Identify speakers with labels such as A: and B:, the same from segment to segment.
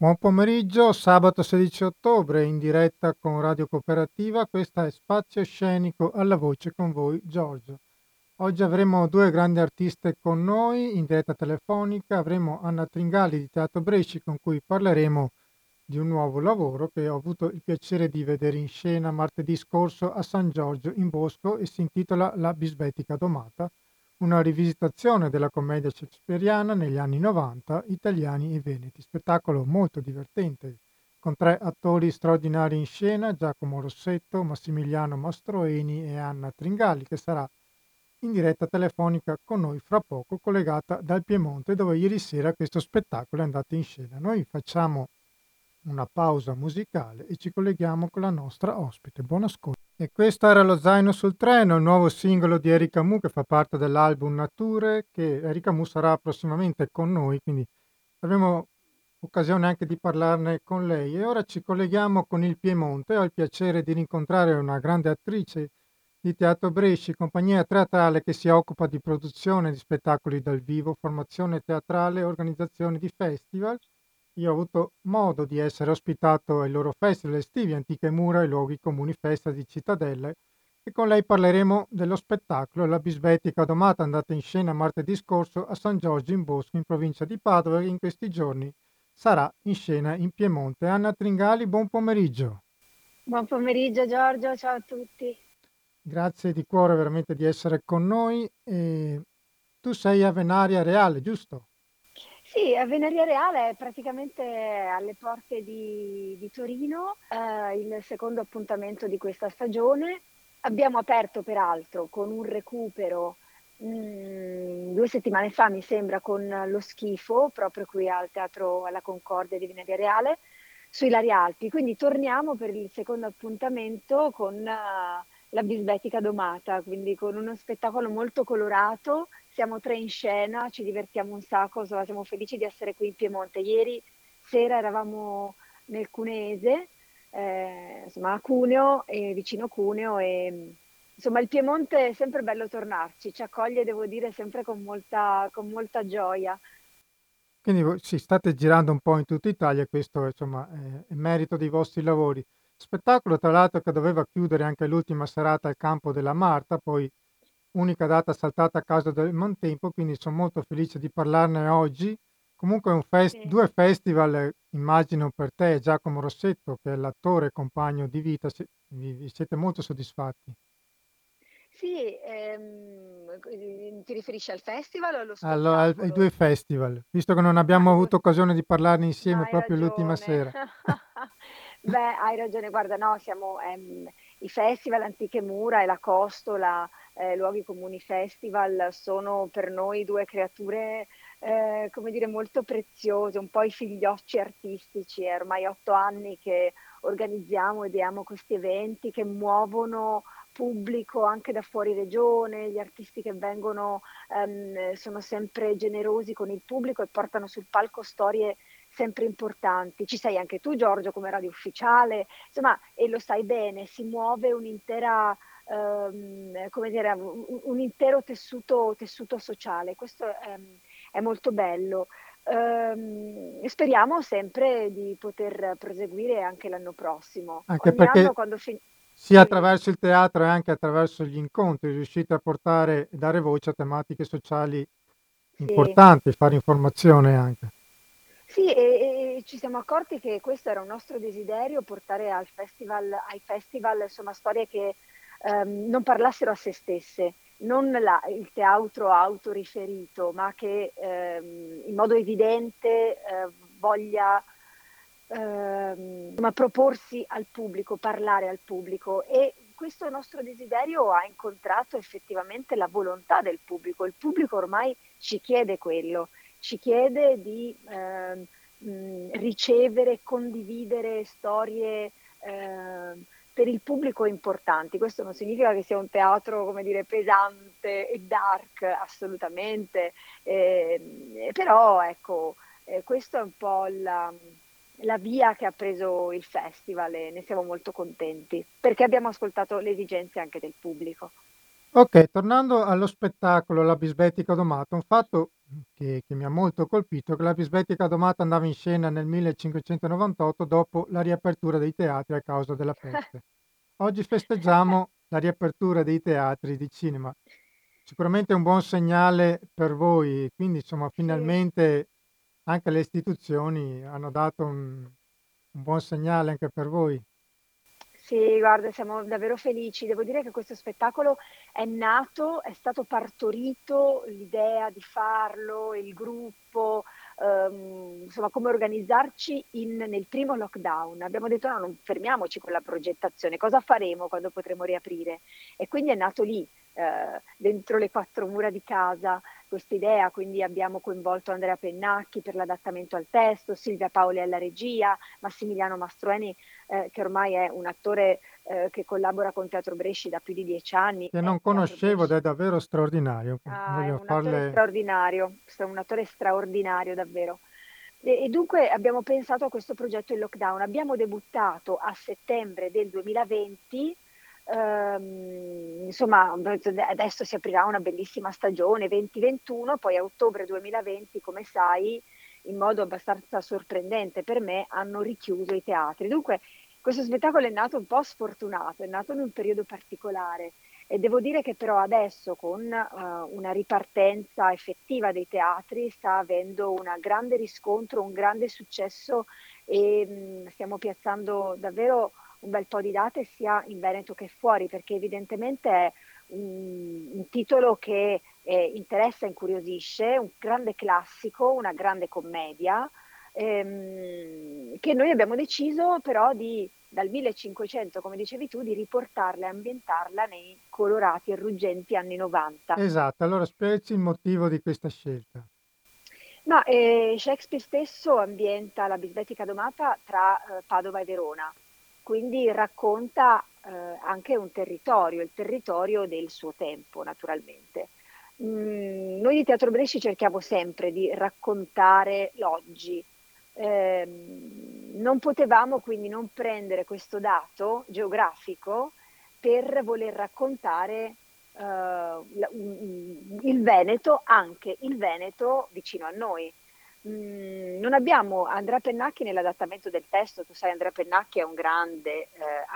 A: Buon pomeriggio, sabato 16 ottobre in diretta con Radio Cooperativa, questa è Spazio Scenico alla voce con voi Giorgio. Oggi avremo due grandi artiste con noi in diretta telefonica, avremo Anna Tringali di Teatro Bresci con cui parleremo di un nuovo lavoro che ho avuto il piacere di vedere in scena martedì scorso a San Giorgio in Bosco e si intitola La bisbetica domata una rivisitazione della commedia shakespeariana negli anni 90, italiani e veneti. Spettacolo molto divertente, con tre attori straordinari in scena, Giacomo Rossetto, Massimiliano Mastroeni e Anna Tringali, che sarà in diretta telefonica con noi fra poco, collegata dal Piemonte, dove ieri sera questo spettacolo è andato in scena. Noi facciamo una pausa musicale e ci colleghiamo con la nostra ospite. Buon ascolto. E questo era Lo zaino sul treno, il nuovo singolo di Erika Mu che fa parte dell'album Nature, che Erika Mu sarà prossimamente con noi, quindi avremo occasione anche di parlarne con lei. E ora ci colleghiamo con il Piemonte. Ho il piacere di rincontrare una grande attrice di Teatro Bresci, compagnia teatrale che si occupa di produzione di spettacoli dal vivo, formazione teatrale e organizzazione di festival io ho avuto modo di essere ospitato ai loro festival estivi, Antiche Mura e Luoghi Comuni Festa di Cittadelle e con lei parleremo dello spettacolo La Bisbetica Domata andata in scena martedì scorso a San Giorgio in Bosco in provincia di Padova e in questi giorni sarà in scena in Piemonte. Anna Tringali, buon pomeriggio.
B: Buon pomeriggio Giorgio, ciao a tutti.
A: Grazie di cuore veramente di essere con noi. E tu sei a Venaria Reale, giusto?
B: Sì, a Venaria Reale è praticamente alle porte di, di Torino, eh, il secondo appuntamento di questa stagione. Abbiamo aperto peraltro con un recupero mh, mm, due settimane fa, mi sembra, con lo schifo, proprio qui al Teatro alla Concordia di Venaria Reale, sui Lari Alpi. Quindi torniamo per il secondo appuntamento con uh, la Bisbetica Domata, quindi con uno spettacolo molto colorato siamo tre in scena, ci divertiamo un sacco, insomma, siamo felici di essere qui in Piemonte. Ieri sera eravamo nel Cunese, eh, insomma a Cuneo, e vicino Cuneo e insomma il Piemonte è sempre bello tornarci, ci accoglie devo dire sempre con molta, con molta gioia.
A: Quindi voi state girando un po' in tutta Italia, questo insomma, è merito dei vostri lavori. Spettacolo tra l'altro che doveva chiudere anche l'ultima serata al campo della Marta, poi unica data saltata a causa del maltempo, quindi sono molto felice di parlarne oggi. Comunque un fest-
B: Sì.
A: due festival, immagino per te, Giacomo Rossetto, che è l'attore e compagno di vita, se- vi, vi siete molto soddisfatti.
B: Sì, ehm, ti riferisci al festival o allo
A: Allora, ai ai due festival, visto che non
B: Ah,
A: abbiamo
B: i due.
A: avuto occasione di parlarne insieme
B: Hai
A: proprio l'ultima
B: ragione.
A: sera.
B: Beh, hai ragione. Guarda, no, siamo ehm, i festival Antiche Mura e la Costola, eh, Luoghi Comuni Festival, sono per noi due creature, eh, come dire, molto preziose, un po' i figliocci artistici. È ormai otto anni che organizziamo e diamo questi eventi che muovono pubblico anche da fuori regione, gli artisti che vengono ehm, sono sempre generosi con il pubblico e portano sul palco storie sempre importanti. Ci sei anche tu, Giorgio, come radio ufficiale, insomma, e lo sai bene, si muove un'intera, ehm, come dire, un, un intero tessuto, tessuto sociale. Questo è, è molto bello. E speriamo sempre di poter proseguire anche l'anno prossimo.
A: Anche
B: Ogni anno
A: perché
B: quando fin-
A: sia attraverso il teatro e anche attraverso gli incontri riuscite a portare e dare voce a tematiche sociali
B: Sì.
A: importanti, fare informazione anche.
B: Sì, e, e ci siamo accorti che questo era un nostro desiderio, portare al festival, ai festival insomma, storie che ehm, non parlassero a se stesse, non la- il teatro autoriferito, ma che ehm, in modo evidente eh, voglia ehm, proporsi al pubblico, parlare al pubblico e questo nostro desiderio ha incontrato effettivamente la volontà del pubblico. Il pubblico ormai ci chiede quello, ci chiede di mh, ricevere, condividere storie ehm, per il pubblico importanti. Questo non significa che sia un teatro, come dire, pesante e dark, assolutamente, eh, però ecco, eh, questo è un po' la, la via che ha preso il festival e ne siamo molto contenti, perché abbiamo ascoltato le esigenze anche del pubblico.
A: Ok, tornando allo spettacolo La bisbetica domata, un fatto che, che mi ha molto colpito, che la bisbetica domata andava in scena nel 1598 dopo la riapertura dei teatri a causa della peste. Oggi festeggiamo la riapertura dei teatri di cinema. Sicuramente è un buon segnale per voi, quindi insomma finalmente anche le istituzioni hanno dato un, un buon segnale anche per voi.
B: Sì, guarda, siamo davvero felici. Devo dire che questo spettacolo è nato, è stato partorito l'idea di farlo, il gruppo, ehm, insomma, come organizzarci in- nel primo lockdown. Abbiamo detto no, non fermiamoci con la progettazione, cosa faremo quando potremo riaprire? E quindi è nato lì, eh, dentro le quattro mura di casa, questa idea. Quindi abbiamo coinvolto Andrea Pennacchi per l'adattamento al testo, Silvia Paoli alla regia, Massimiliano Mastroeni eh, che ormai è un attore eh, che collabora con Teatro Bresci da più di dieci anni.
A: Che
B: È
A: non conoscevo ed è davvero straordinario.
B: Ah, è un attore
A: farle...
B: straordinario, è un attore straordinario davvero. E, e dunque abbiamo pensato a questo progetto in lockdown. Abbiamo debuttato a settembre del 2020, ehm, insomma adesso si aprirà una bellissima stagione 2021, poi a ottobre 2020, come sai, in modo abbastanza sorprendente per me, hanno richiuso i teatri. Dunque questo spettacolo è nato un po' sfortunato, è nato in un periodo particolare e devo dire che però adesso con uh, una ripartenza effettiva dei teatri sta avendo un grande riscontro, un grande successo e mh, stiamo piazzando davvero un bel po' di date sia in Veneto che fuori perché evidentemente è un, un titolo che eh, interessa e incuriosisce, un grande classico, una grande commedia ehm, che noi abbiamo deciso però di dal 1500, come dicevi tu, di riportarla e ambientarla nei colorati e ruggenti anni 90.
A: Esatto, allora spiegaci il motivo di questa scelta.
B: Ma eh, Shakespeare stesso ambienta la bisbetica domata tra eh, Padova e Verona, quindi racconta eh, anche un territorio, il territorio del suo tempo, naturalmente. Mm, noi di Teatro Bresci cerchiamo sempre di raccontare l'oggi, eh, non potevamo quindi non prendere questo dato geografico per voler raccontare uh, il Veneto, anche il Veneto vicino a noi. Mm, non abbiamo Andrea Pennacchi nell'adattamento del testo, tu sai Andrea Pennacchi è un grande eh,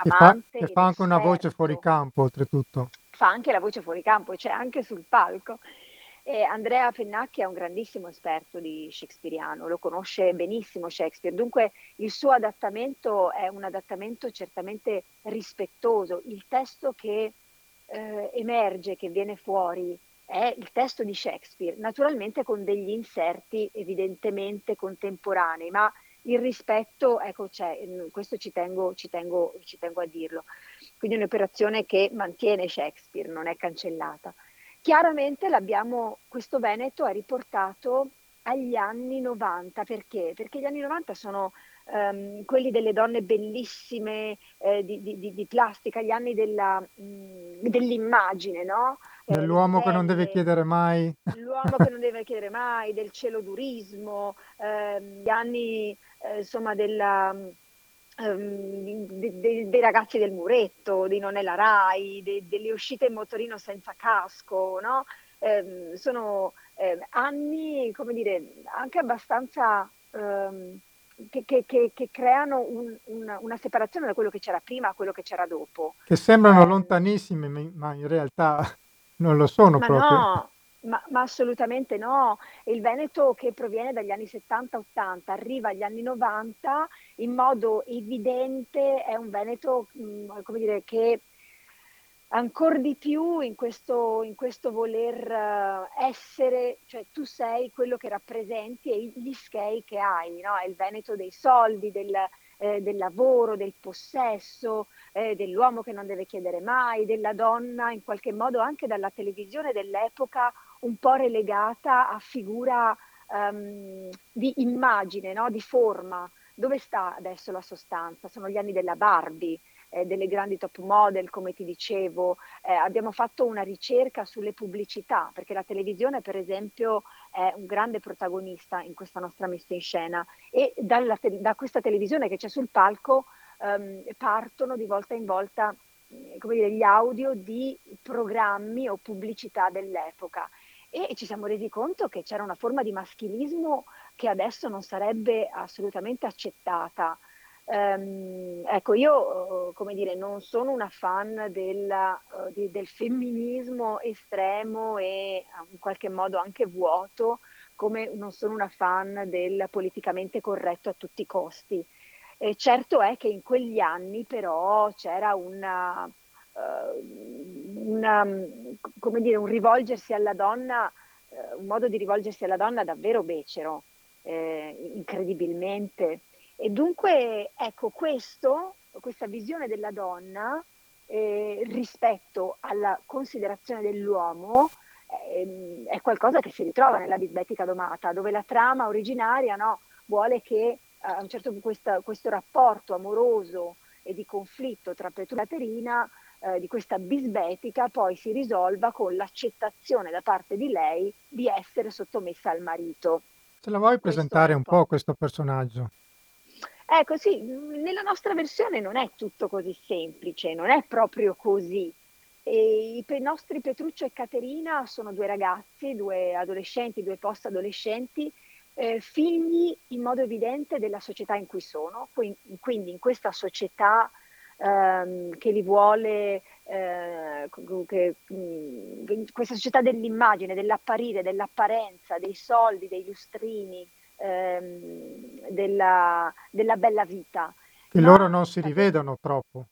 B: amante.
A: Che fa, che fa anche una voce fuori campo oltretutto.
B: Fa anche la voce fuori campo, c'è cioè anche sul palco. E Andrea Pennacchi è un grandissimo esperto di shakespeariano, lo conosce benissimo Shakespeare, dunque il suo adattamento è un adattamento certamente rispettoso. Il testo che eh, emerge, che viene fuori, è il testo di Shakespeare, naturalmente con degli inserti evidentemente contemporanei, ma il rispetto, ecco, c'è, questo ci tengo, ci, tengo, ci tengo a dirlo. Quindi è un'operazione che mantiene Shakespeare, non è cancellata. Chiaramente questo Veneto è riportato agli anni 90, perché? Perché gli anni 90 sono um, quelli delle donne bellissime eh, di, di, di, plastica, gli anni della, mh, dell'immagine, no?
A: Eh, Dell'uomo che non deve chiedere mai.
B: L'uomo che non deve chiedere mai, del celodurismo, eh, gli anni eh, insomma della Um, de, de, dei ragazzi del muretto, di Non è la Rai, de, delle uscite in motorino senza casco, no? um, sono um, anni, come dire, anche abbastanza ehm, che, che, che, che, creano un, un, una separazione da quello che c'era prima a quello che c'era dopo.
A: Che sembrano lontanissime, ma in realtà non lo sono
B: ma
A: proprio.
B: No, ma, ma, assolutamente no. Il Veneto che proviene dagli anni 70-80 arriva agli anni 90 in modo evidente, è un Veneto mh, come dire, che ancora di più in questo, in questo voler uh, essere, cioè tu sei quello che rappresenti e gli schei che hai, no? è il Veneto dei soldi, del, eh, del lavoro, del possesso, eh, dell'uomo che non deve chiedere mai, della donna in qualche modo anche dalla televisione dell'epoca un po' relegata a figura um, di immagine, no? di forma. Dove sta adesso la sostanza? Sono gli anni della Barbie, eh, delle grandi top model, come ti dicevo. Eh, abbiamo fatto una ricerca sulle pubblicità, perché la televisione, per esempio, è un grande protagonista in questa nostra messa in scena e te- da questa televisione che c'è sul palco um, partono di volta in volta come dire, gli audio di programmi o pubblicità dell'epoca e ci siamo resi conto che c'era una forma di maschilismo che adesso non sarebbe assolutamente accettata. Um, ecco, io, come dire, non sono una fan della, uh, del femminismo estremo e in qualche modo anche vuoto, come non sono una fan del politicamente corretto a tutti i costi. E certo è che in quegli anni però c'era una, uh, una, come dire, un rivolgersi alla donna, uh, un modo di rivolgersi alla donna davvero becero, eh, incredibilmente. E dunque, ecco, questo, questa visione della donna eh, rispetto alla considerazione dell'uomo eh, è qualcosa che si ritrova nella bisbetica domata, dove la trama originaria no, vuole che a un certo punto questa, questo rapporto amoroso e di conflitto tra Petruccia e Caterina eh, di questa bisbetica poi si risolva con l'accettazione da parte di lei di essere sottomessa al marito.
A: Ce la vuoi presentare un po'. po' questo personaggio?
B: Ecco, sì, nella nostra versione non è tutto così semplice, non è proprio così. E I nostri Petruccio e Caterina sono due ragazzi, due adolescenti, due post-adolescenti, eh, figli in modo evidente della società in cui sono, quindi in questa società ehm, che li vuole, eh, che, mh, questa società dell'immagine, dell'apparire, dell'apparenza, dei soldi, dei lustrini, ehm, della, della, bella vita.
A: Che Ma, loro non si rivedono troppo.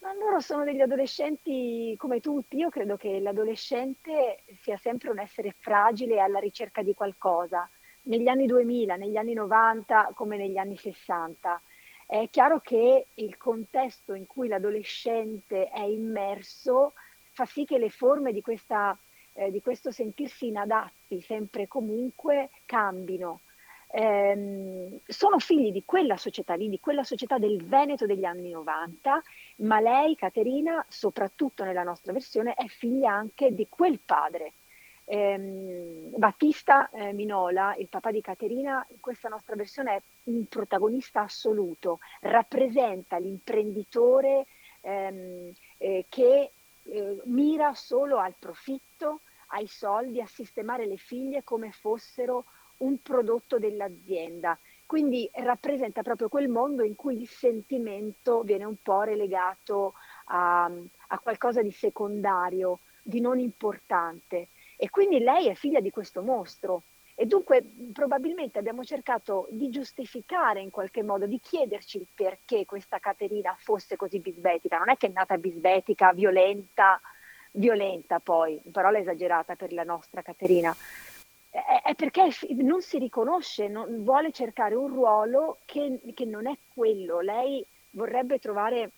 B: Ma loro sono degli adolescenti come tutti. Io credo che l'adolescente sia sempre un essere fragile alla ricerca di qualcosa. Negli anni 2000, negli anni 90, come negli anni 60. È chiaro che il contesto in cui l'adolescente è immerso fa sì che le forme di, questa, eh, di questo sentirsi inadatti sempre e comunque cambino ehm, sono figli di quella società lì, di quella società del Veneto degli anni 90, ma lei, Caterina, soprattutto nella nostra versione, è figlia anche di quel padre. Eh, Battista eh, Minola, il papà di Caterina, in questa nostra versione è un protagonista assoluto, rappresenta l'imprenditore ehm, eh, che eh, mira solo al profitto, ai soldi, a sistemare le figlie come fossero un prodotto dell'azienda. Quindi rappresenta proprio quel mondo in cui il sentimento viene un po' relegato a, a qualcosa di secondario, di non importante. E quindi lei è figlia di questo mostro. E dunque probabilmente abbiamo cercato di giustificare in qualche modo, di chiederci il perché questa Caterina fosse così bisbetica. Non è che è nata bisbetica, violenta, violenta poi, parola esagerata per la nostra Caterina, è perché non si riconosce, non, vuole cercare un ruolo che, che, non è quello. Lei vorrebbe trovare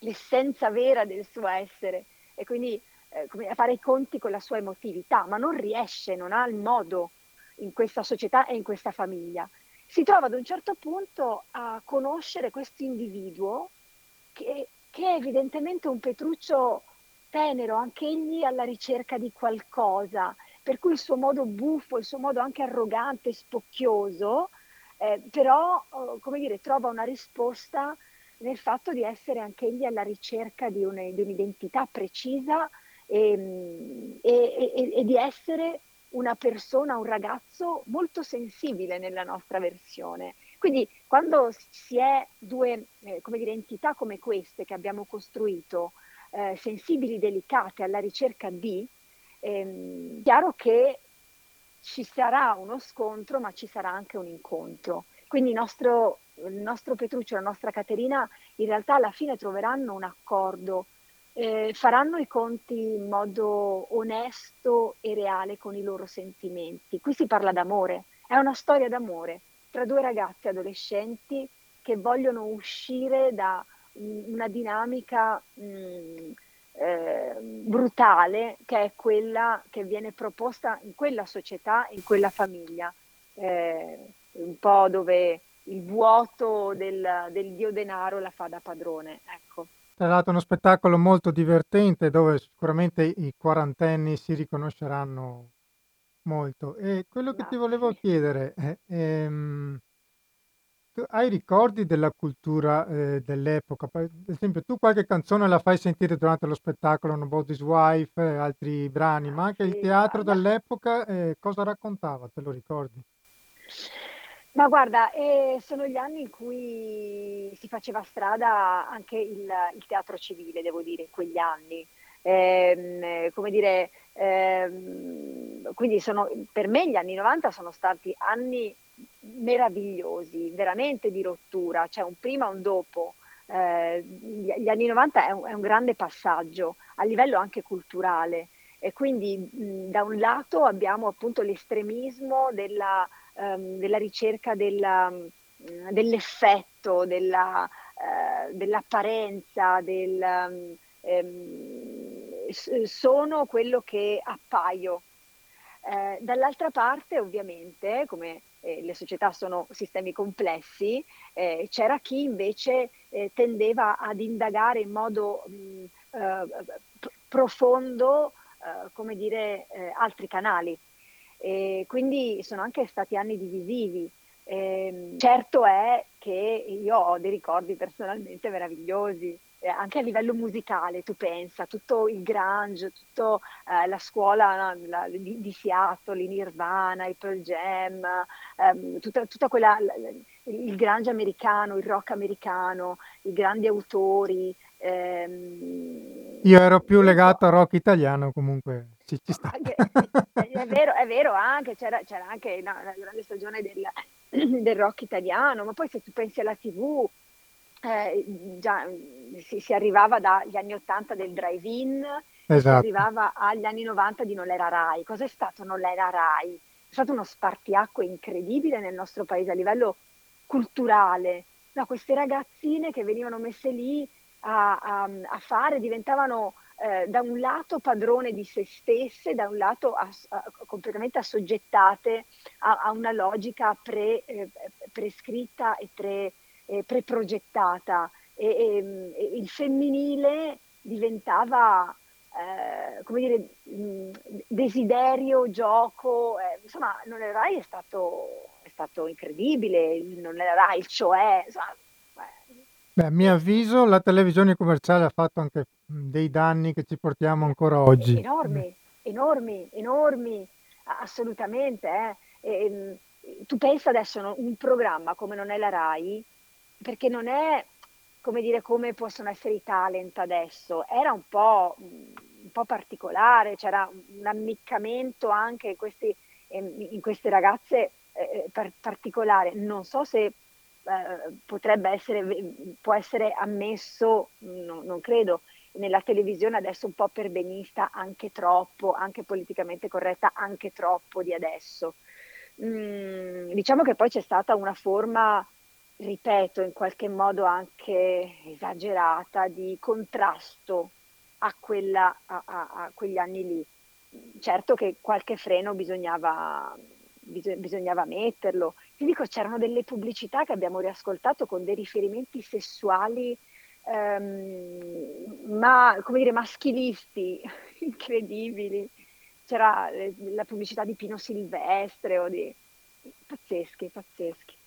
B: l'essenza vera del suo essere e quindi eh, fare i conti con la sua emotività, ma non riesce, non ha il modo in questa società e in questa famiglia. Si trova ad un certo punto a conoscere questo individuo che, che è evidentemente un Petruccio tenero, anche egli alla ricerca di qualcosa per cui il suo modo buffo, il suo modo anche arrogante, spocchioso, eh, però, oh, come dire, trova una risposta nel fatto di essere anche egli alla ricerca di, un, di un'identità precisa e, e, e, e, di essere una persona, un ragazzo molto sensibile nella nostra versione. Quindi quando si è due eh, come dire, entità come queste che abbiamo costruito, eh, sensibili, delicate, alla ricerca di, ehm, chiaro che ci sarà uno scontro, ma ci sarà anche un incontro. Quindi il nostro, il nostro Petruccio e la nostra Caterina in realtà alla fine troveranno un accordo, eh, faranno i conti in modo onesto e reale con i loro sentimenti. Qui si parla d'amore, è una storia d'amore tra due ragazzi adolescenti che vogliono uscire da una dinamica mh, mm, eh, brutale che è quella che viene proposta in quella società, in quella famiglia, eh, un po' dove il vuoto del, del, dio denaro la fa da padrone. Ecco.
A: Tra l'altro uno spettacolo molto divertente dove sicuramente i quarantenni si riconosceranno molto. E quello che ti volevo chiedere è, ehm, tu hai ricordi della cultura, ehm, dell'epoca? Poi, ad esempio, tu qualche canzone la fai sentire durante lo spettacolo Nobody's Wife e altri brani, ma anche il
B: sì,
A: teatro
B: guarda.
A: dell'epoca, ehm, cosa raccontava, te lo ricordi?
B: Ma guarda, ehm, sono gli anni in cui si faceva strada anche il il teatro civile, devo dire, in quegli anni. Ehm, come dire, ehm, quindi sono per me gli anni '90 sono stati anni meravigliosi, veramente di rottura, c'è un prima e un dopo. Ehm, gli anni '90 è un è un grande passaggio a livello anche culturale e quindi, mhmm, da un lato abbiamo appunto l'estremismo della ehm, della ricerca della dell'effetto, della ehm, dell'apparenza, del ehm, sono quello che appaio. Ehm, dall'altra parte ovviamente, come, ehm, le società sono sistemi complessi, ehm, c'era chi invece, ehm, tendeva ad indagare in modo, mhmm, uhm, p profondo, uhm, come dire, ehm, altri canali. E quindi sono anche stati anni divisivi. Ehm, certo è che io ho dei ricordi personalmente meravigliosi, e anche a livello musicale, tu pensa, tutto il grunge, tutto, ehm, la scuola no, la di di Seattle, i Nirvana, i Pearl Jam, ehm, tutta tutta quella il grunge americano, il rock americano, i grandi autori, ehm,
A: Io ero più legato al rock italiano, comunque ci ci
B: sì, è è vero è vero anche, c'era c'era anche no, la grande stagione del del rock italiano, ma poi se tu pensi alla TV, ehm, già, si si arrivava dagli anni '80 del drive-in e si
A: Esatto.
B: arrivava agli anni '90 di Non era Rai. Cos'è stato Non era Rai? È stato uno spartiacque incredibile nel nostro paese a livello culturale. No, queste ragazzine che venivano messe lì a a a fare diventavano, ehm, da un lato padrone di se stesse, da un lato ass completamente assoggettate a a una logica pre ehm, prescritta e pre ehm, preprogettata. E, ehm, e il femminile diventava, ehm, come dire, desiderio, gioco, ehm, insomma Non era Rai è stato è stato incredibile, il Non era Rai, il Cioè, insomma, beh,
A: a mio avviso la televisione commerciale ha fatto anche, dei danni che ci portiamo ancora
B: E
A: oggi.
B: Enormi, enormi, enormi, assolutamente, eh. Ehm, tu pensa adesso, un programma come Non è la Rai, perché non è, come dire, come possono essere i talent adesso, era un po', mhmm, un po' particolare, c'era un ammiccamento anche in questi in queste ragazze, ehm, par particolare. Non so se, ehm, potrebbe essere può essere ammesso, no non credo, nella televisione adesso un po' perbenista, anche troppo, anche politicamente corretta, anche troppo di adesso. Mhmm, diciamo che poi c'è stata una forma, ripeto, in qualche modo anche esagerata, di contrasto a quella a a a quegli anni lì. Certo che qualche freno bisognava biso bisognava metterlo. Ti dico, c'erano delle pubblicità che abbiamo riascoltato con dei riferimenti sessuali, ehm, ma come dire, maschilisti, incredibili. C'era, la pubblicità di Pino Silvestre o di pazzeschi, pazzeschi.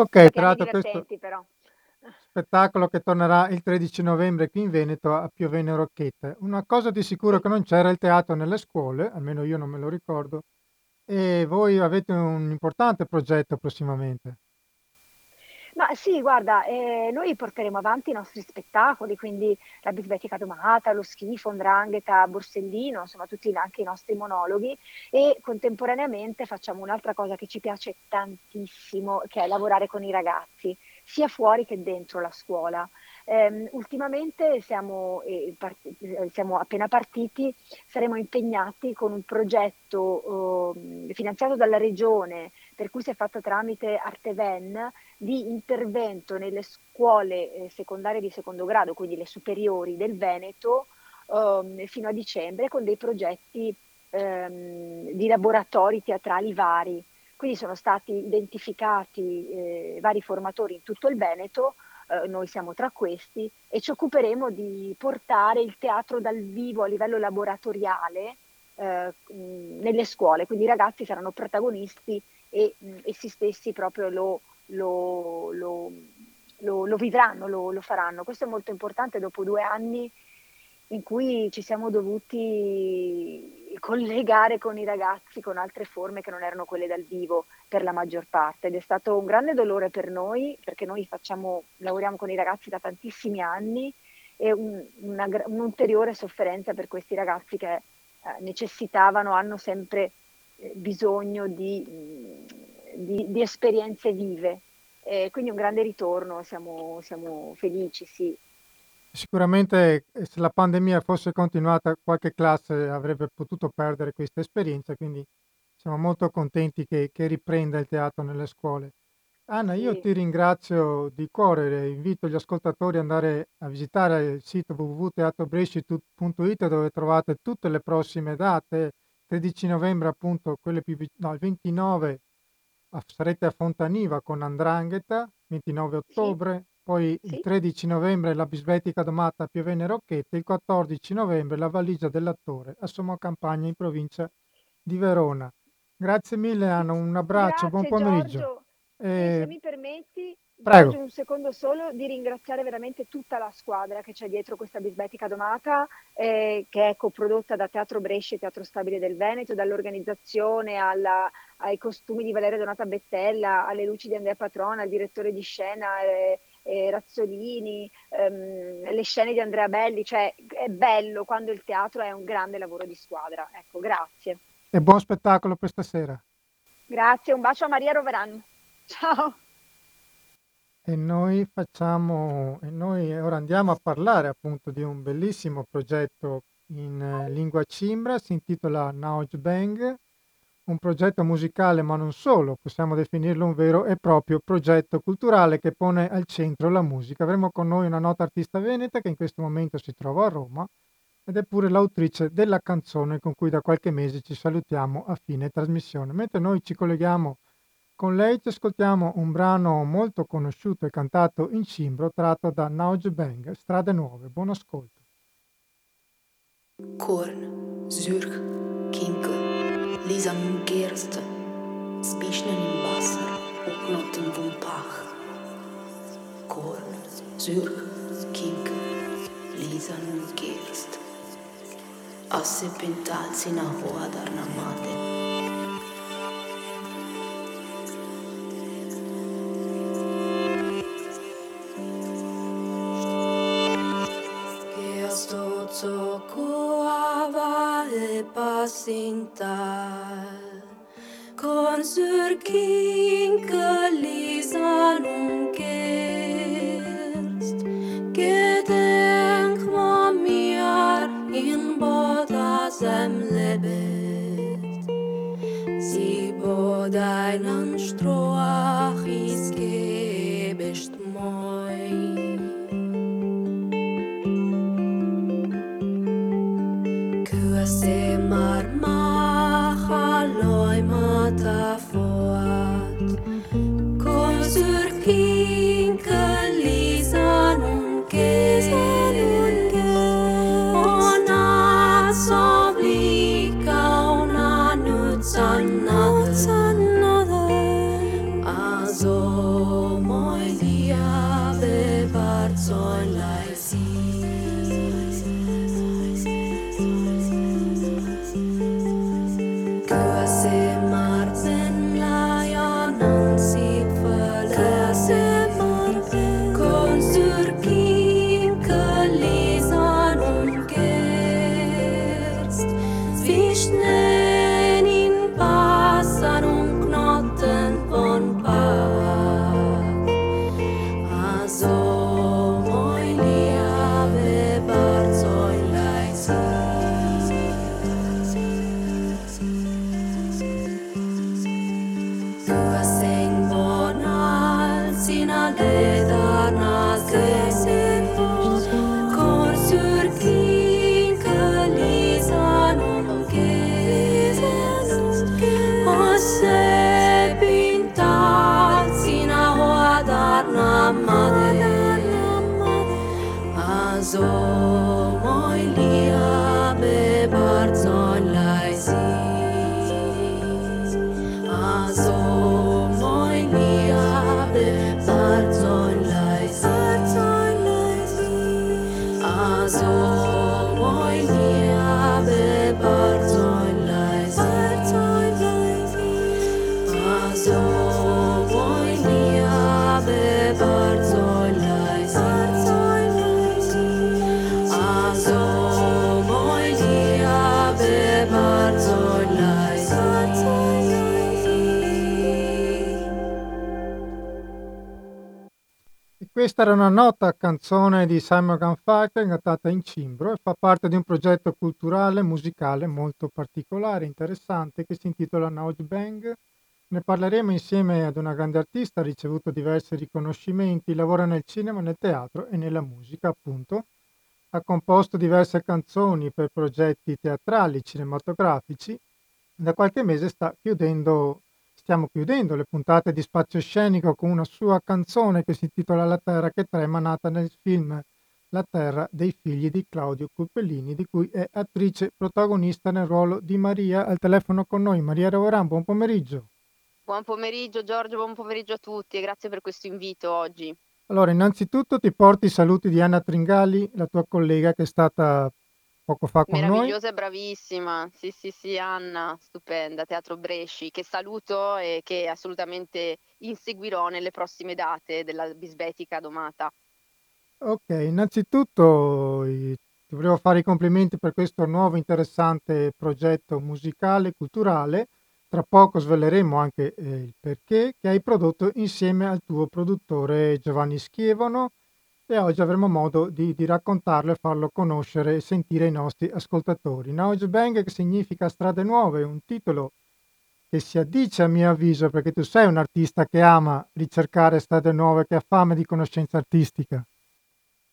A: Okay,
B: Stati
A: tra l'altro questo
B: però.
A: spettacolo che tornerà il 13 novembre qui in Veneto a Piovene Rocchette. Una cosa di sicuro che non c'era il teatro nelle scuole, almeno io non me lo ricordo, e voi avete un importante progetto prossimamente.
B: Ma sì, guarda, ehm, noi porteremo avanti i nostri spettacoli, quindi La bisbetica domata, Lo schifo, 'Ndrangheta, Borsellino, insomma tutti anche i nostri monologhi e contemporaneamente facciamo un'altra cosa che ci piace tantissimo, che è lavorare con i ragazzi, sia fuori che dentro la scuola. Ehm, ultimamente siamo, ehm, part ehm, siamo appena partiti, saremo impegnati con un progetto, uhm, finanziato dalla regione, per cui si è fatto tramite Arteven, di intervento nelle scuole, ehm, secondarie di secondo grado, quindi le superiori del Veneto, uhm, fino a dicembre con dei progetti, ehm, di laboratori teatrali vari. Quindi sono stati identificati, ehm, vari formatori in tutto il Veneto, uhm, noi siamo tra questi, e ci occuperemo di portare il teatro dal vivo a livello laboratoriale, ehm, mhmm, nelle scuole. Quindi i ragazzi saranno protagonisti e, essi stessi proprio lo lo, lo, lo, lo vivranno, lo, faranno. Questo è molto importante dopo due anni in cui ci siamo dovuti collegare con i ragazzi con altre forme che non erano quelle dal vivo per la maggior parte ed è stato un grande dolore per noi perché noi facciamo, lavoriamo con i ragazzi da tantissimi anni e un, una, un'ulteriore sofferenza per questi ragazzi che eh, necessitavano, hanno sempre eh, bisogno di, di, di, esperienze vive. E quindi un grande ritorno, siamo, siamo felici, sì.
A: Sicuramente eh, se la pandemia fosse continuata qualche classe avrebbe potuto perdere questa esperienza, quindi siamo molto contenti che, che riprenda il teatro nelle scuole. Anna, io ti ringrazio di cuore, invito gli ascoltatori ad andare a visitare il sito www.teatrobresci.it dove trovate tutte le prossime date, 13 novembre appunto, quelle più no, il 29 sarete a Fontaniva con Andrangheta, 29 ottobre, sì. poi sì. il 13 novembre la bisbetica domata a Piovene Rocchette, il 14 novembre la valigia dell'attore a Sommo Campagna in provincia di Verona. Grazie mille Anna, un abbraccio,
B: Grazie,
A: buon pomeriggio.
B: Giorgio. Eh, se mi permetti,
A: Prego.
B: un secondo solo di ringraziare veramente tutta la squadra che c'è dietro questa bisbetica domata, eh, che è coprodotta da Teatro Brescia e Teatro Stabile del Veneto, dall'organizzazione alla, ai costumi di Valeria Donata Bettella, alle luci di Andrea Patrona, al direttore di scena. Eh, eh, Razzolini, ehm, le scene di Andrea Belli, cioè è bello quando il teatro è un grande lavoro di squadra. Ecco, grazie.
A: E buon spettacolo per stasera.
B: Grazie, un bacio a Maria Roveran. Ciao.
A: E noi facciamo, e noi ora andiamo a parlare appunto di un bellissimo progetto in eh, lingua cimbra, si intitola Nauj Bang, un progetto musicale ma non solo, possiamo definirlo un vero e proprio progetto culturale che pone al centro la musica. Avremo con noi una nota artista veneta che in questo momento si trova a Roma ed è pure l'autrice della canzone con cui da qualche mese ci salutiamo a fine trasmissione. Mentre noi ci colleghiamo con lei ci ascoltiamo un brano molto conosciuto e cantato in cimbro tratto da Nauge Bang, Strade Nuove. Buon ascolto.
C: Korn, Zürch, Kinkel, Ліза герста, спічненим басар, укнутим в умпах. Корн, зюр, кінк, Ліза герст. А се пенталці на гоадар на мати. Sinta con pink.
A: Questa era una nota canzone di Simon Gunfighter cantata in cimbro e fa parte di un progetto culturale musicale molto particolare, interessante, che si intitola Nauj Bang. Ne parleremo insieme ad una grande artista, ha ricevuto diversi riconoscimenti, lavora nel cinema, nel teatro e nella musica, appunto. Ha composto diverse canzoni per progetti teatrali, cinematografici. Da qualche mese sta chiudendo stiamo chiudendo le puntate di Spazio Scenico con una sua canzone che si intitola La Terra che trema, nata nel film La Terra dei figli di Claudio Cuppellini, di cui è attrice protagonista nel ruolo di Maria. Al telefono con noi, Maria Ravoran, buon pomeriggio.
D: Buon pomeriggio Giorgio, buon pomeriggio a tutti e grazie per questo invito oggi.
A: Allora, innanzitutto ti porti i saluti di Anna Tringali, la tua collega che è stata poco fa con
D: noi. Meravigliosa e bravissima, sì sì sì Anna, stupenda, Teatro Bresci, che saluto e che assolutamente inseguirò nelle prossime date della bisbetica domata.
A: Ok, innanzitutto ti volevo fare i complimenti per questo nuovo interessante progetto musicale, culturale. Tra poco sveleremo anche eh, il perché che hai prodotto insieme al tuo produttore Giovanni Schievano e oggi avremo modo di, di raccontarlo e farlo conoscere e sentire ai nostri ascoltatori. Nauj Bang significa strade nuove, un titolo che si addice a mio avviso perché tu sei un artista che ama ricercare strade nuove, che ha fame di conoscenza artistica.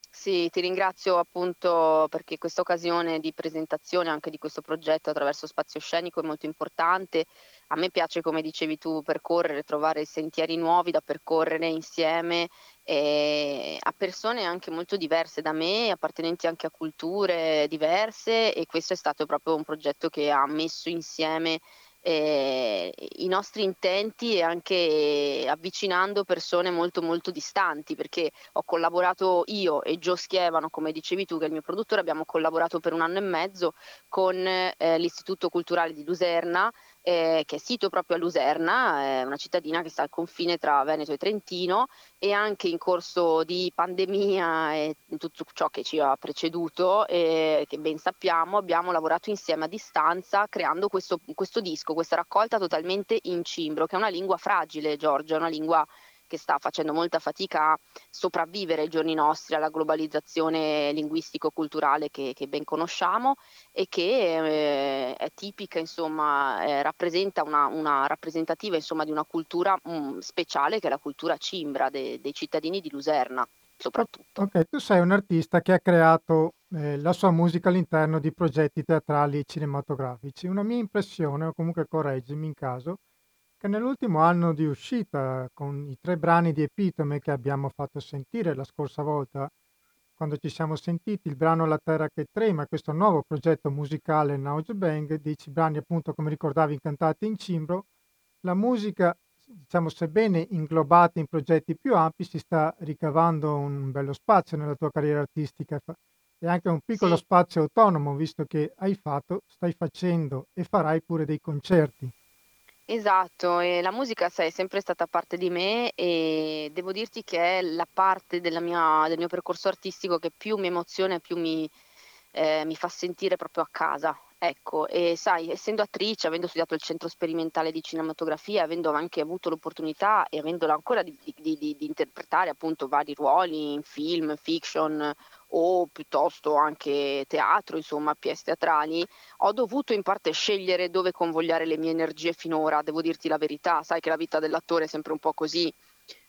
D: Sì, ti ringrazio appunto perché questa occasione di presentazione anche di questo progetto attraverso spazio scenico è molto importante. A me piace, come dicevi tu, percorrere, trovare sentieri nuovi da percorrere insieme eh, a persone anche molto diverse da me, appartenenti anche a culture diverse e questo è stato proprio un progetto che ha messo insieme eh, i nostri intenti e anche avvicinando persone molto molto distanti perché ho collaborato io e Gio Schievano come dicevi tu che è il mio produttore abbiamo collaborato per un anno e mezzo con eh, l'Istituto Culturale di Luserna eh, che è sito proprio a Luserna, è una cittadina che sta al confine tra Veneto e Trentino e anche in corso di pandemia e tutto ciò che ci ha preceduto, eh, che ben sappiamo, abbiamo lavorato insieme a distanza creando questo, questo disco, questa raccolta totalmente in cimbro, che è una lingua fragile, Giorgio, è una lingua che sta facendo molta fatica a sopravvivere ai giorni nostri alla globalizzazione linguistico-culturale che, che ben conosciamo e che eh, è tipica, insomma, eh, rappresenta una, una, rappresentativa insomma, di una cultura mh, mm, speciale che è la cultura cimbra de, dei cittadini di Luserna soprattutto.
A: Ok, tu sei un artista che ha creato eh, la sua musica all'interno di progetti teatrali e cinematografici. Una mia impressione, o comunque correggimi in caso, che nell'ultimo anno di uscita, con i tre brani di Epitome che abbiamo fatto sentire la scorsa volta, quando ci siamo sentiti, il brano La terra che trema, questo nuovo progetto musicale Nauge Bang, 10 brani appunto come ricordavi incantati in cimbro, la musica, diciamo sebbene inglobata in progetti più ampi, si sta ricavando un bello spazio nella tua carriera artistica e anche un piccolo sì. spazio autonomo, visto che hai fatto, stai facendo e farai pure dei concerti.
D: Esatto, e la musica sai, è sempre stata parte di me e devo dirti che è la parte della mia- del mio percorso artistico che più mi emoziona e più mi, eh, mi fa sentire proprio a casa. Ecco, e sai, essendo attrice, avendo studiato il centro sperimentale di cinematografia, avendo anche avuto l'opportunità e avendola ancora di, di- di- di interpretare appunto vari ruoli in film, fiction o piuttosto anche teatro, insomma, pièce teatrali, ho dovuto in parte scegliere dove convogliare le mie energie finora, devo dirti la verità, sai che la vita dell'attore è sempre un po' così,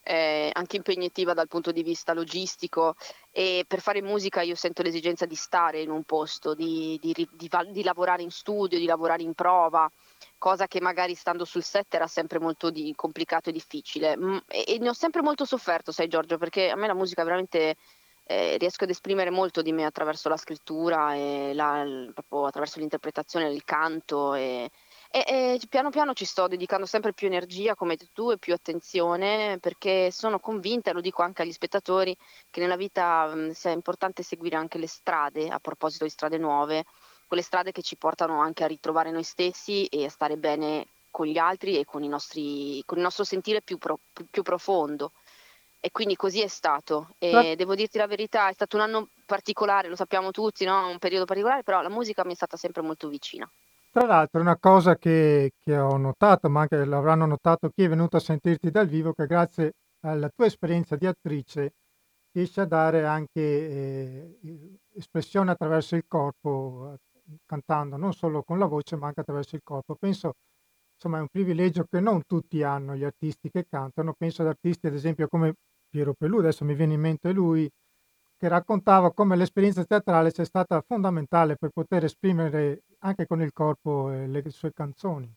D: eh, anche impegnativa dal punto di vista logistico. E per fare musica io sento l'esigenza di stare in un posto, di, di, di, di lavorare in studio, di lavorare in prova, cosa che magari stando sul set era sempre molto complicato e difficile. Mm, e, e ne ho sempre molto sofferto, sai Giorgio, perché a me la musica veramente eh, riesco ad esprimere molto di me attraverso la scrittura e la, proprio attraverso l'interpretazione, il canto e, e, e, piano piano ci sto dedicando sempre più energia come tu e più attenzione perché sono convinta, e lo dico anche agli spettatori, che nella vita mh, sia importante seguire anche le strade, a proposito di strade nuove, quelle strade che ci portano anche a ritrovare noi stessi e a stare bene con gli altri e con, nostri, con il nostro sentire più, pro, più, più profondo. E quindi così è stato. E Tra... devo dirti la verità, è stato un anno particolare, lo sappiamo tutti, no? un periodo particolare, però la musica mi è stata sempre molto vicina.
A: Tra l'altro, una cosa che, che ho notato, ma anche l'avranno notato chi è venuto a sentirti dal vivo, che grazie alla tua esperienza di attrice riesce a dare anche eh, espressione attraverso il corpo, cantando non solo con la voce ma anche attraverso il corpo. Penso, insomma, è un privilegio che non tutti hanno gli artisti che cantano. Penso ad artisti, ad esempio, come Piero Pelù, adesso mi viene in mente lui, che raccontava come l'esperienza teatrale sia stata fondamentale per poter esprimere anche con il corpo eh, le sue canzoni.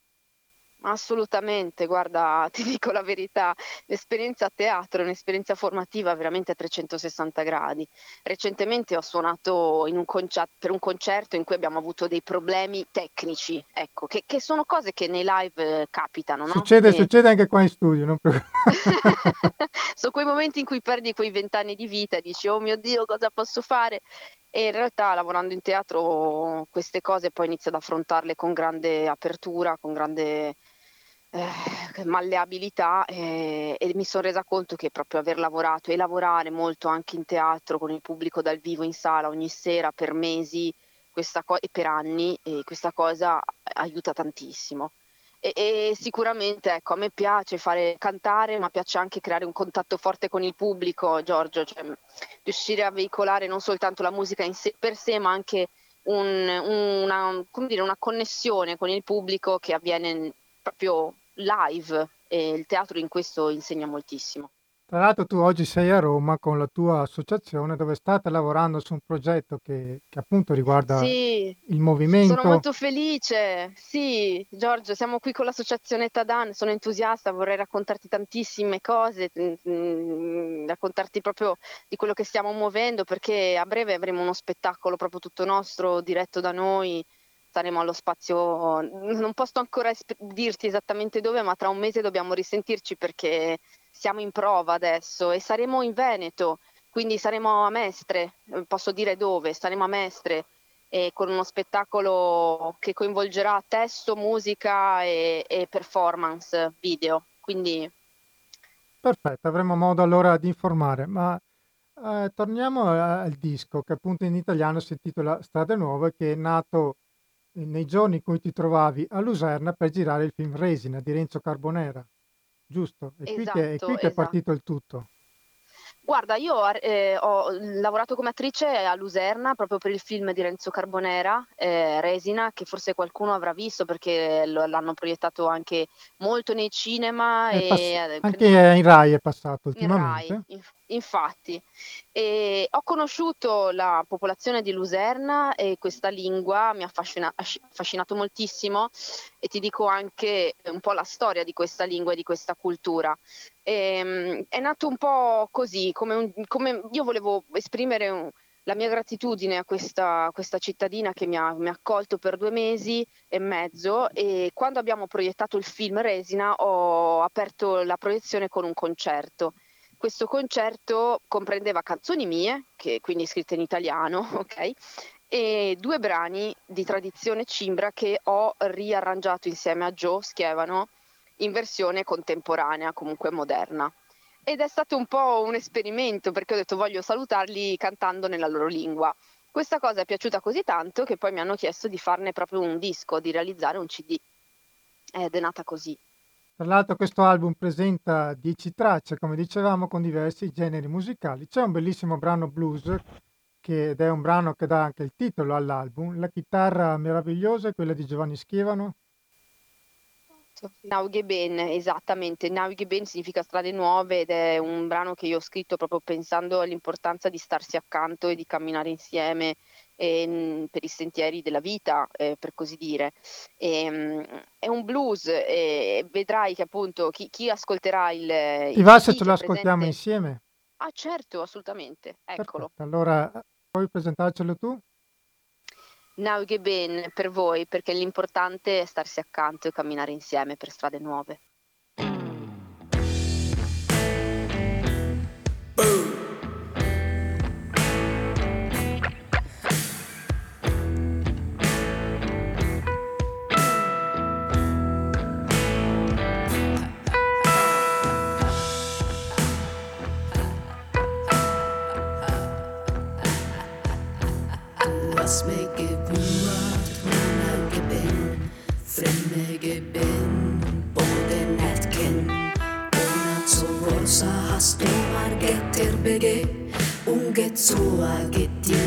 D: Assolutamente, guarda, ti dico la verità, l'esperienza a teatro è un'esperienza formativa veramente a 360 gradi. Recentemente ho suonato un concer- per un concerto in cui abbiamo avuto dei problemi tecnici, ecco, che, che sono cose che nei live eh, capitano, no?
A: Succede,
D: E-
A: succede anche qua in studio, non
D: sono quei momenti in cui perdi quei vent'anni di vita e dici, oh mio Dio, cosa posso fare? E in realtà lavorando in teatro queste cose poi inizi ad affrontarle con grande apertura, con grande eh, malleabilità e, e mi sono resa conto che proprio aver lavorato e lavorare molto anche in teatro con il pubblico dal vivo in sala ogni sera per mesi questa co- e per anni e questa cosa aiuta tantissimo. E, e sicuramente ecco, a me piace fare cantare, ma piace anche creare un contatto forte con il pubblico, Giorgio, cioè, riuscire a veicolare non soltanto la musica in sé per sé, ma anche un- una, dire, una connessione con il pubblico che avviene proprio live e il teatro in questo insegna moltissimo.
A: Tra l'altro tu oggi sei a Roma con la tua associazione dove state lavorando su un progetto che, che appunto riguarda
D: Sì,
A: il
D: sono
A: movimento.
D: molto felice. Sì, Giorgio, siamo qui con l'associazione Tadan, sono entusiasta, vorrei raccontarti tantissime cose, mm, mm, raccontarti proprio di quello che stiamo muovendo, perché a breve avremo uno spettacolo proprio tutto nostro, diretto da noi. Saremo allo spazio, non posso ancora esp- dirti esattamente dove, ma tra un mese dobbiamo risentirci perché siamo in prova adesso e saremo in Veneto, quindi saremo a Mestre, eh, posso dire dove, saremo a Mestre e con uno spettacolo che coinvolgerà testo, musica e, e performance video. Quindi
A: Perfetto, avremo modo allora di informare, ma eh, torniamo al disco che appunto in italiano si intitola Strade Nuove, che è nato nei giorni in cui ti trovavi a Luserna per girare il film Resina di Renzo Carbonera, giusto? È qui che, è
D: esatto,
A: qui che è
D: esatto.
A: partito il tutto.
D: Guarda, io eh, ho lavorato come attrice a Luserna proprio per il film di Renzo Carbonera, eh, Resina, che forse qualcuno avrà visto perché lo- l'hanno proiettato anche molto nei cinema
A: È pass-
D: e eh,
A: anche
D: credo
A: in Rai è passato
D: in Rai,
A: ultimamente.
D: inf- infatti. E ho conosciuto la popolazione di Luserna e questa lingua mi ha affascina- asci- affascinato moltissimo e ti dico anche un po' la storia di questa lingua e di questa cultura. Ehm, è nato un po' così, come, un- come io volevo esprimere un- la mia gratitudine a questa, questa cittadina che mi ha, mi ha accolto per due mesi e mezzo e quando abbiamo proiettato il film Resina ho aperto la proiezione con un concerto. Questo concerto comprendeva canzoni mie, che quindi scritte in italiano, ok? E due brani di tradizione cimbra che ho riarrangiato insieme a Joe Schievano in versione contemporanea, comunque moderna. Ed è stato un po' un esperimento perché ho detto voglio salutarli cantando nella loro lingua. Questa cosa è piaciuta così tanto che poi mi hanno chiesto di farne proprio un disco, di realizzare un CD. Ed è nata così.
A: Tra l'altro questo album presenta 10 tracce, come dicevamo, con diversi generi musicali. C'è un bellissimo brano blues che, ed è un brano che dà anche il titolo all'album. La chitarra meravigliosa è quella di Giovanni Schievano.
D: Naugeben, esattamente. Naugeben significa strade nuove ed è un brano che io ho scritto proprio pensando all'importanza di starsi accanto e di camminare insieme ehm, per i sentieri della vita, eh, per così dire. Ehm, è un blues e vedrai che appunto chi, chi ascolterà il,
A: Ti va se ce
D: che
A: lo ascoltiamo
D: presente.
A: insieme?
D: Ah, certo, assolutamente. Eccolo.
A: Perfetto, allora puoi presentarcelo tu?
D: Naugeben per voi, perché l'importante è starsi accanto e camminare insieme per strade nuove.
C: 月をあげて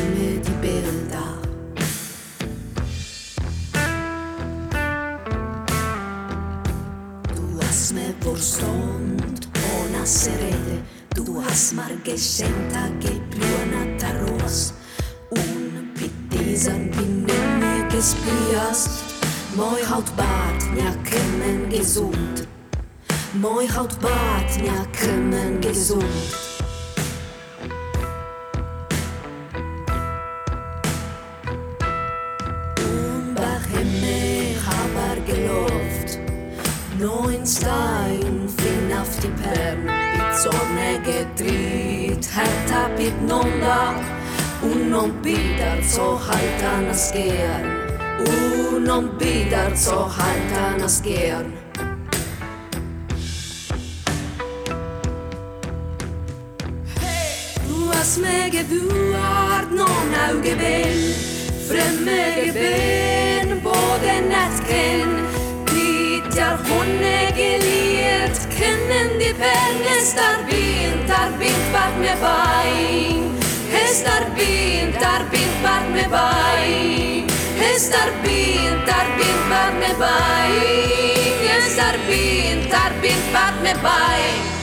C: katso härkärnas gear. Uasmäge vuard, no näyge vel, fremmäge ven, både nätken, tiitjar honnege liet, kennen di pennestar vintar, vintvart me vain, hestar vintar, vintvart me vain. Yes, tarbin, tarbin bat me bai Yes, tarbin, tarbin bat me bai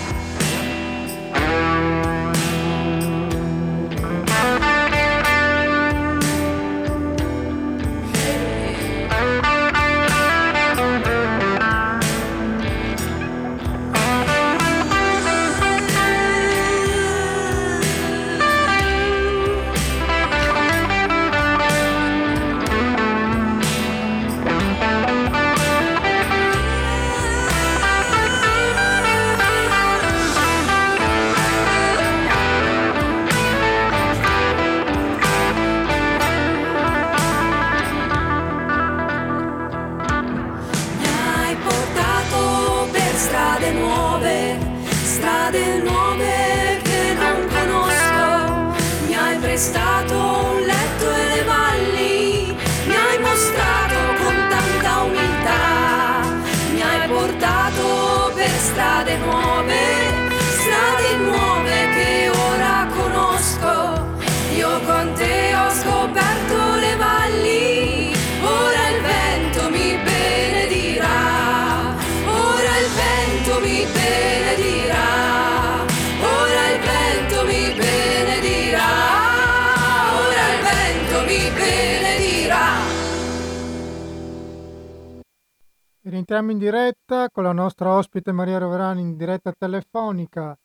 A: Rientriamo in diretta con la nostra ospite Maria Roverani in diretta telefonica.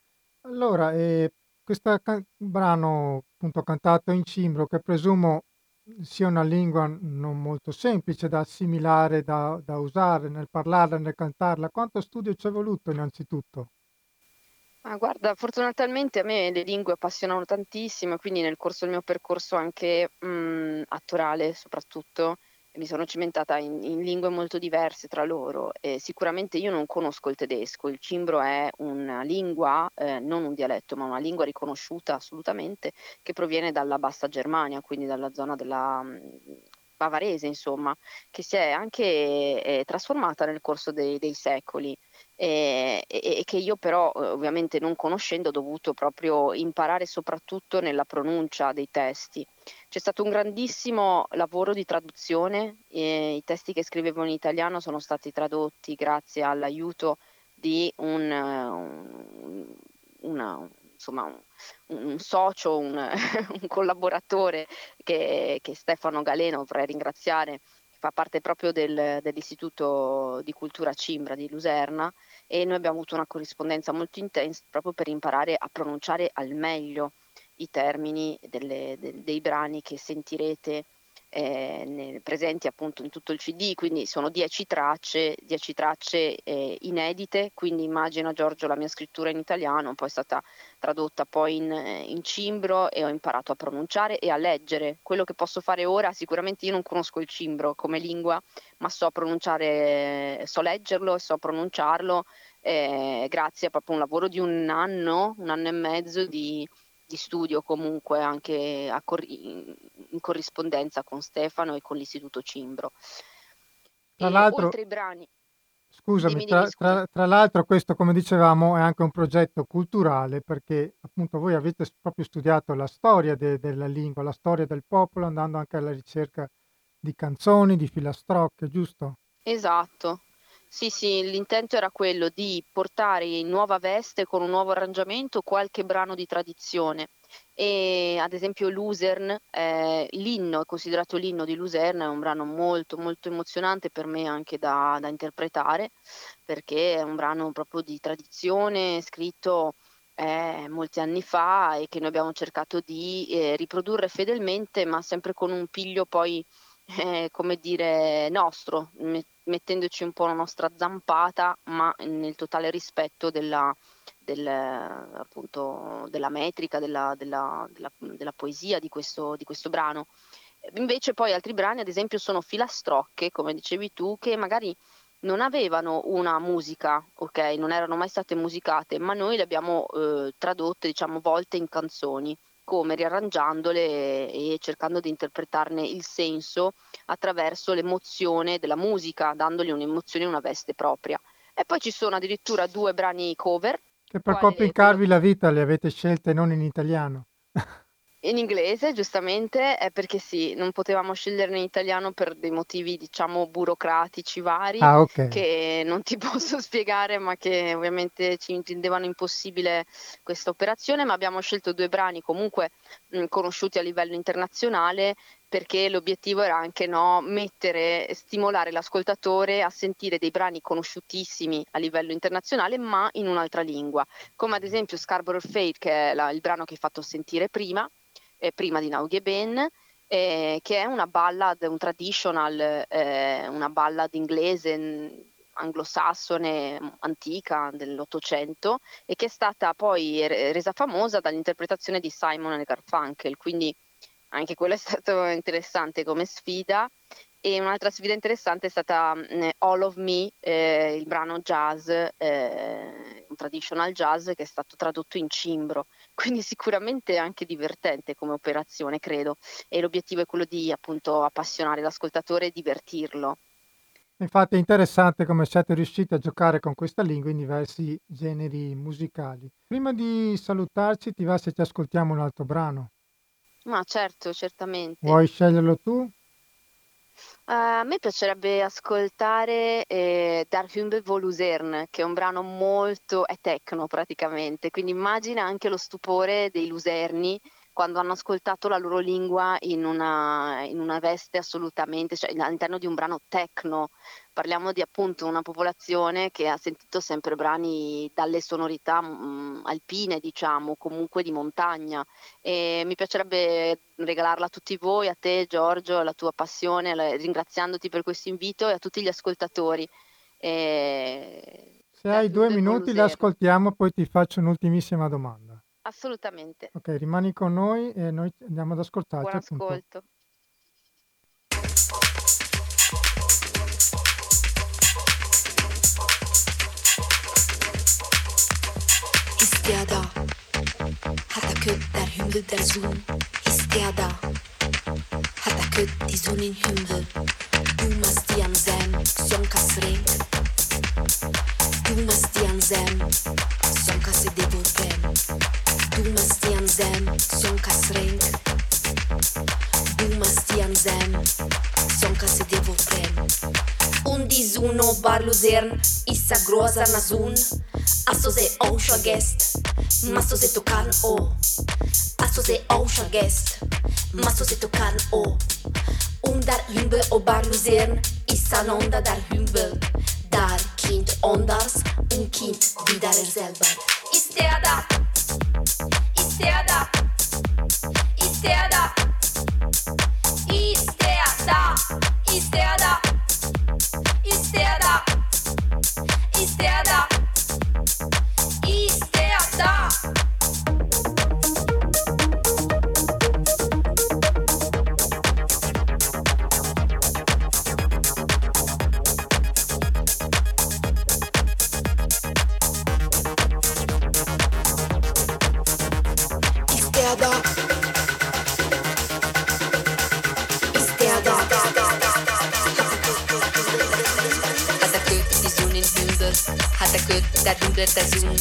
A: Allora, eh, questo can- brano appunto cantato in cimbro, che presumo sia una lingua non molto semplice da assimilare, da, da usare nel parlarla, nel cantarla, quanto studio ci è voluto innanzitutto?
D: Ma guarda, fortunatamente a me le lingue appassionano tantissimo, quindi nel corso del mio percorso anche mh, attorale soprattutto, mi sono cimentata in, in, lingue molto diverse tra loro e sicuramente io non conosco il tedesco, il cimbro è una lingua, eh, non un dialetto, ma una lingua riconosciuta assolutamente che proviene dalla bassa Germania, quindi dalla zona della mh, bavarese, insomma, che si è anche eh, trasformata nel corso dei, dei secoli e, e, che io però eh, ovviamente non conoscendo ho dovuto proprio imparare soprattutto nella pronuncia dei testi. C'è stato un grandissimo lavoro di traduzione, i testi che scrivevo in italiano sono stati tradotti grazie all'aiuto di un, un, una, insomma, un, un socio, un, collaboratore che, che Stefano Galeno vorrei ringraziare fa parte proprio del, dell'Istituto di Cultura Cimbra di Luserna e noi abbiamo avuto una corrispondenza molto intensa proprio per imparare a pronunciare al meglio i termini delle, de, dei brani che sentirete eh, nel, presenti appunto in tutto il CD, quindi sono dieci tracce, dieci tracce eh, inedite, quindi immagino Giorgio la mia scrittura in italiano, poi è stata tradotta poi in, in, cimbro e ho imparato a pronunciare e a leggere. Quello che posso fare ora, sicuramente io non conosco il cimbro come lingua, ma so pronunciare, so leggerlo e so pronunciarlo eh, grazie a proprio un lavoro di un anno, un anno e mezzo di di studio comunque anche cor- in corrispondenza con Stefano e con l'Istituto Cimbro.
A: Tra e l'altro,
D: brani...
A: Scusami,
D: Dimmi,
A: tra,
D: dimmi,
A: tra- tra l'altro questo, come dicevamo, è anche un progetto culturale perché appunto voi avete proprio studiato la storia de- della lingua, la storia del popolo, andando anche alla ricerca di canzoni, di filastrocche, giusto?
D: Esatto. Sì, sì, l'intento era quello di portare in nuova veste con un nuovo arrangiamento qualche brano di tradizione. E ad esempio Luzern, eh, l'inno, è considerato l'inno di Luzern, è un brano molto molto emozionante per me anche da, da interpretare, perché è un brano proprio di tradizione, scritto eh, molti anni fa e che noi abbiamo cercato di eh, riprodurre fedelmente, ma sempre con un piglio poi eh, come dire, nostro, mettendoci un po' la nostra zampata, ma nel totale rispetto della, del, appunto, della metrica, della, della- della- poesia di questo, di questo brano. Invece poi altri brani, ad esempio, sono filastrocche, come dicevi tu, che magari non avevano una musica, ok? Non erano mai state musicate, ma noi le abbiamo eh, tradotte, diciamo, volte in canzoni come riarrangiandole e cercando di interpretarne il senso attraverso l'emozione della musica, dandogli un'emozione e una veste propria. E poi ci sono addirittura due brani cover,
A: Che per
D: quale quello
A: complicarvi la vita le avete scelte non in italiano.
D: in inglese, giustamente, è perché sì, non potevamo sceglierne in italiano per dei motivi, diciamo, burocratici vari
A: Ah, ok.
D: che non ti posso spiegare, ma che ovviamente ci intendevano impossibile questa operazione, ma abbiamo scelto due brani comunque mh, conosciuti a livello internazionale perché l'obiettivo era anche no, mettere, stimolare l'ascoltatore a sentire dei brani conosciutissimi a livello internazionale, ma in un'altra lingua, come ad esempio Scarborough Fade, che è la- il brano che hai fatto sentire prima, eh, prima di Now Ben, eh, che è una ballad, un traditional, eh, una ballad inglese anglosassone antica dell'Ottocento e che è stata poi re- resa famosa dall'interpretazione di Simon e Garfunkel, quindi anche quello è stato interessante come sfida. E un'altra sfida interessante è stata mh, All of Me, eh, il brano jazz, eh, un traditional jazz che è stato tradotto in cimbro, quindi sicuramente anche divertente come operazione, credo. E l'obiettivo è quello di appunto appassionare l'ascoltatore e divertirlo.
A: Infatti è interessante come siete riusciti a giocare con questa lingua in diversi generi musicali. Prima di salutarci, ti va se ci ascoltiamo un altro brano?
D: Ma certo, certamente.
A: Vuoi sceglierlo tu?
D: Eh, a me piacerebbe ascoltare eh, Der Himmel vor Luzern, che è un brano molto, è techno praticamente, quindi immagina anche lo stupore dei luserni quando hanno ascoltato la loro lingua in una, in una veste assolutamente, cioè all'interno di un brano techno. Parliamo di appunto una popolazione che ha sentito sempre brani dalle sonorità mm, alpine, diciamo, comunque di montagna e mi piacerebbe regalarla a tutti voi, a te Giorgio, la tua passione, la- ringraziandoti per questo invito e a tutti gli ascoltatori. E...
A: Se hai due minuti, l'ascoltiamo, poi ti faccio un'ultimissima domanda.
D: Assolutamente.
A: Okay, rimani con noi e noi andiamo ad ascoltarti,
D: Buon
A: appunto.
D: ascolto.
C: İstiyada Hatakütler hümdüder zoom İstiyada Hataküt dizunin hümdü Dumas diyan zem Son kasre Dumas diyan zem Son kase devur ben Du must i an zem son Du se devo prem. Un dizuno bar luzern Issa groza na zun. Aso ze osha guest Maso ze tokan o. Aso ze hümbel dar hümbel kind ondars Un kind vidar er selber Stand
E: up. darüber das Zoom,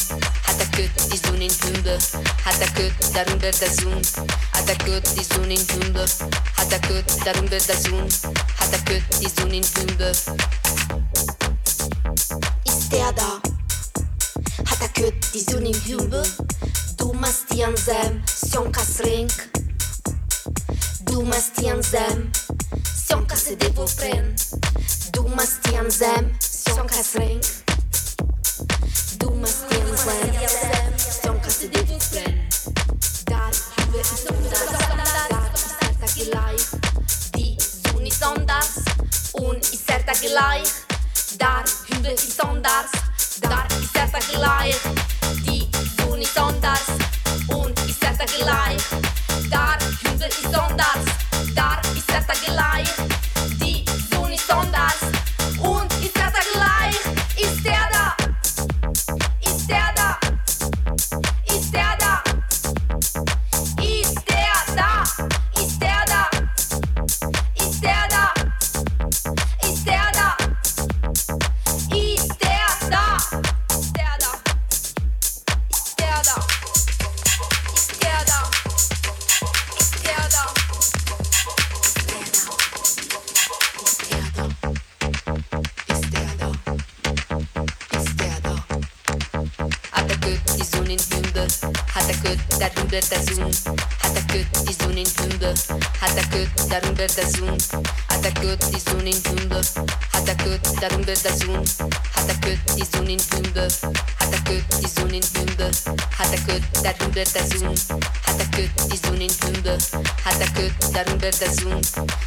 E: hat er gehört die Sonnenblume, hat er gehört darüber das Zoom, hat er gehört die Sonnenblume, hat er gehört darüber das Zoom, hat er gehört die Sonnenblume. Ist der da? verdazun Ataköt izunin tümböv Ataköt darun verdazun Ataköt izunin tümböv Ataköt izunin tümböv Ataköt darun verdazun Ataköt izunin tümböv Ataköt darun verdazun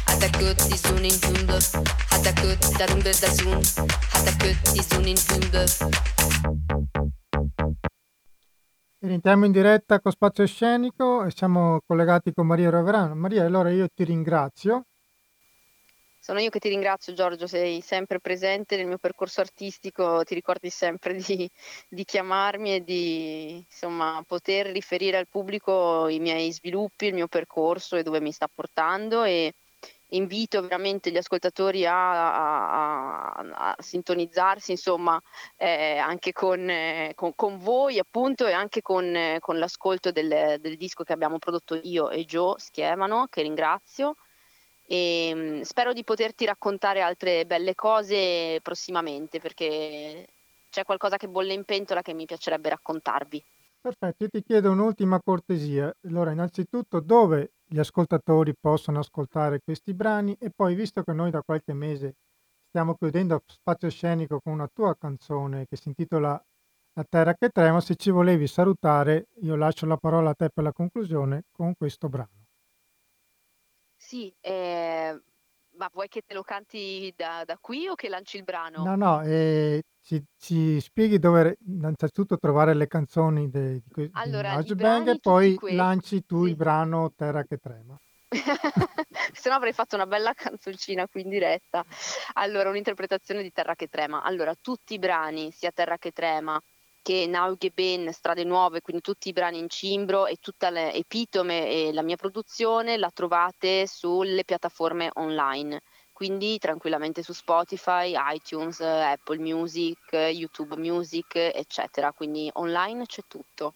E: Ataköt izunin tümböv Ataköt darun verdazun Ataköt izunin tümböv
A: Rientriamo in diretta con Spazio Scenico e siamo collegati con Maria Roverano. Maria, allora io ti ringrazio.
D: Sono io che ti ringrazio Giorgio, sei sempre presente nel mio percorso artistico, ti ricordi sempre di, di chiamarmi e di insomma, poter riferire al pubblico i miei sviluppi, il mio percorso e dove mi sta portando e invito veramente gli ascoltatori a, a- a- sintonizzarsi insomma eh, anche con, eh, con- con voi appunto e anche con, eh, con l'ascolto del, del disco che abbiamo prodotto io e Joe Schiemano che ringrazio e mm, spero di poterti raccontare altre belle cose prossimamente perché c'è qualcosa che bolle in pentola che mi piacerebbe raccontarvi.
A: Perfetto, io ti chiedo un'ultima cortesia. Allora, innanzitutto, dove gli ascoltatori possono ascoltare questi brani? E poi, visto che noi da qualche mese stiamo chiudendo Spazio Scenico con una tua canzone che si intitola La terra che trema, se ci volevi salutare, io lascio la parola a te per la conclusione con questo brano.
D: Sì, eh, ma vuoi che te lo canti da, da qui o che lanci il brano?
A: No, no, eh, ci, ci spieghi dove innanzitutto trovare le canzoni de- di, que- di
D: Allora, i brani
A: e
D: tutti
A: poi
D: questi,
A: lanci tu il
D: sì.
A: brano Terra che trema.
D: Se no avrei fatto una bella canzoncina qui in diretta. Allora, un'interpretazione di Terra che trema. Allora, tutti i brani, sia Terra che trema che Nauge Ben, Strade Nuove, quindi tutti i brani in cimbro e tutta l'epitome e la mia produzione la trovate sulle piattaforme online. Quindi tranquillamente su Spotify, iTunes, Apple Music, YouTube Music, eccetera. Quindi online c'è tutto.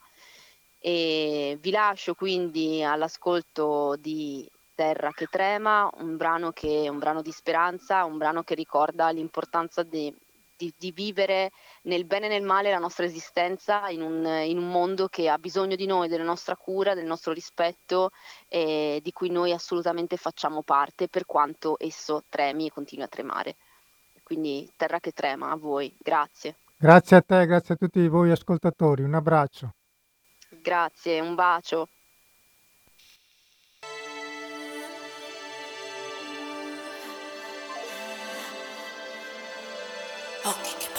D: E vi lascio quindi all'ascolto di Terra che trema, un brano che un brano di speranza, un brano che ricorda l'importanza di, di- di vivere nel bene e nel male la nostra esistenza in un, in un mondo che ha bisogno di noi, della nostra cura, del nostro rispetto e di cui noi assolutamente facciamo parte per quanto esso tremi e continui a tremare. Quindi Terra che trema, a voi, grazie.
A: Grazie a te, grazie a tutti voi ascoltatori, un abbraccio.
D: Grazie, un bacio.
F: Okay.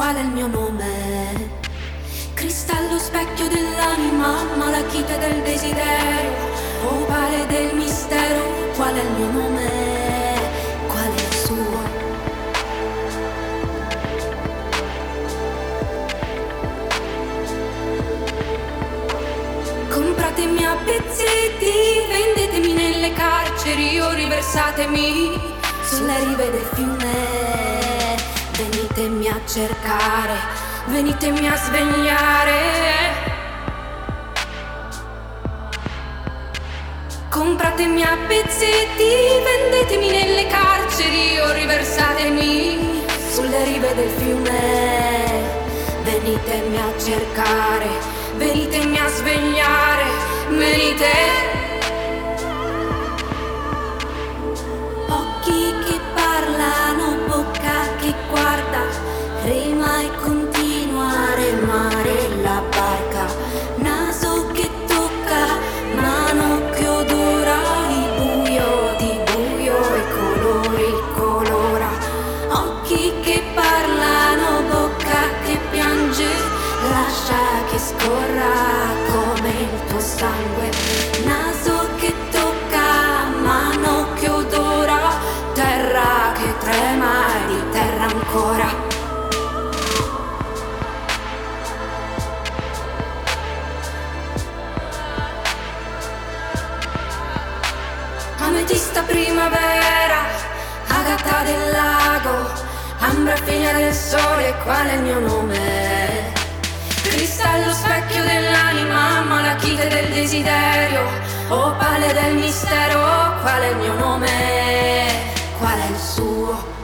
F: Qual è il mio nome? Cristallo specchio dell'anima, malachite del desiderio, ovale del mistero, qual è il mio nome? Qual è il suo? Compratemi a pezzetti, vendetemi nelle carceri o riversatemi sulle rive del fiume. Venitemi a cercare venitemi a svegliare. Compratemi a pezzetti, vendetemi nelle carceri o riversatemi sulle rive del fiume. Venitemi a cercare, venitemi a svegliare, venite. Figlia del sole, qual è il mio nome? Cristallo specchio dell'anima, malachite del desiderio, opale del mistero, qual è il mio nome? Qual è il suo?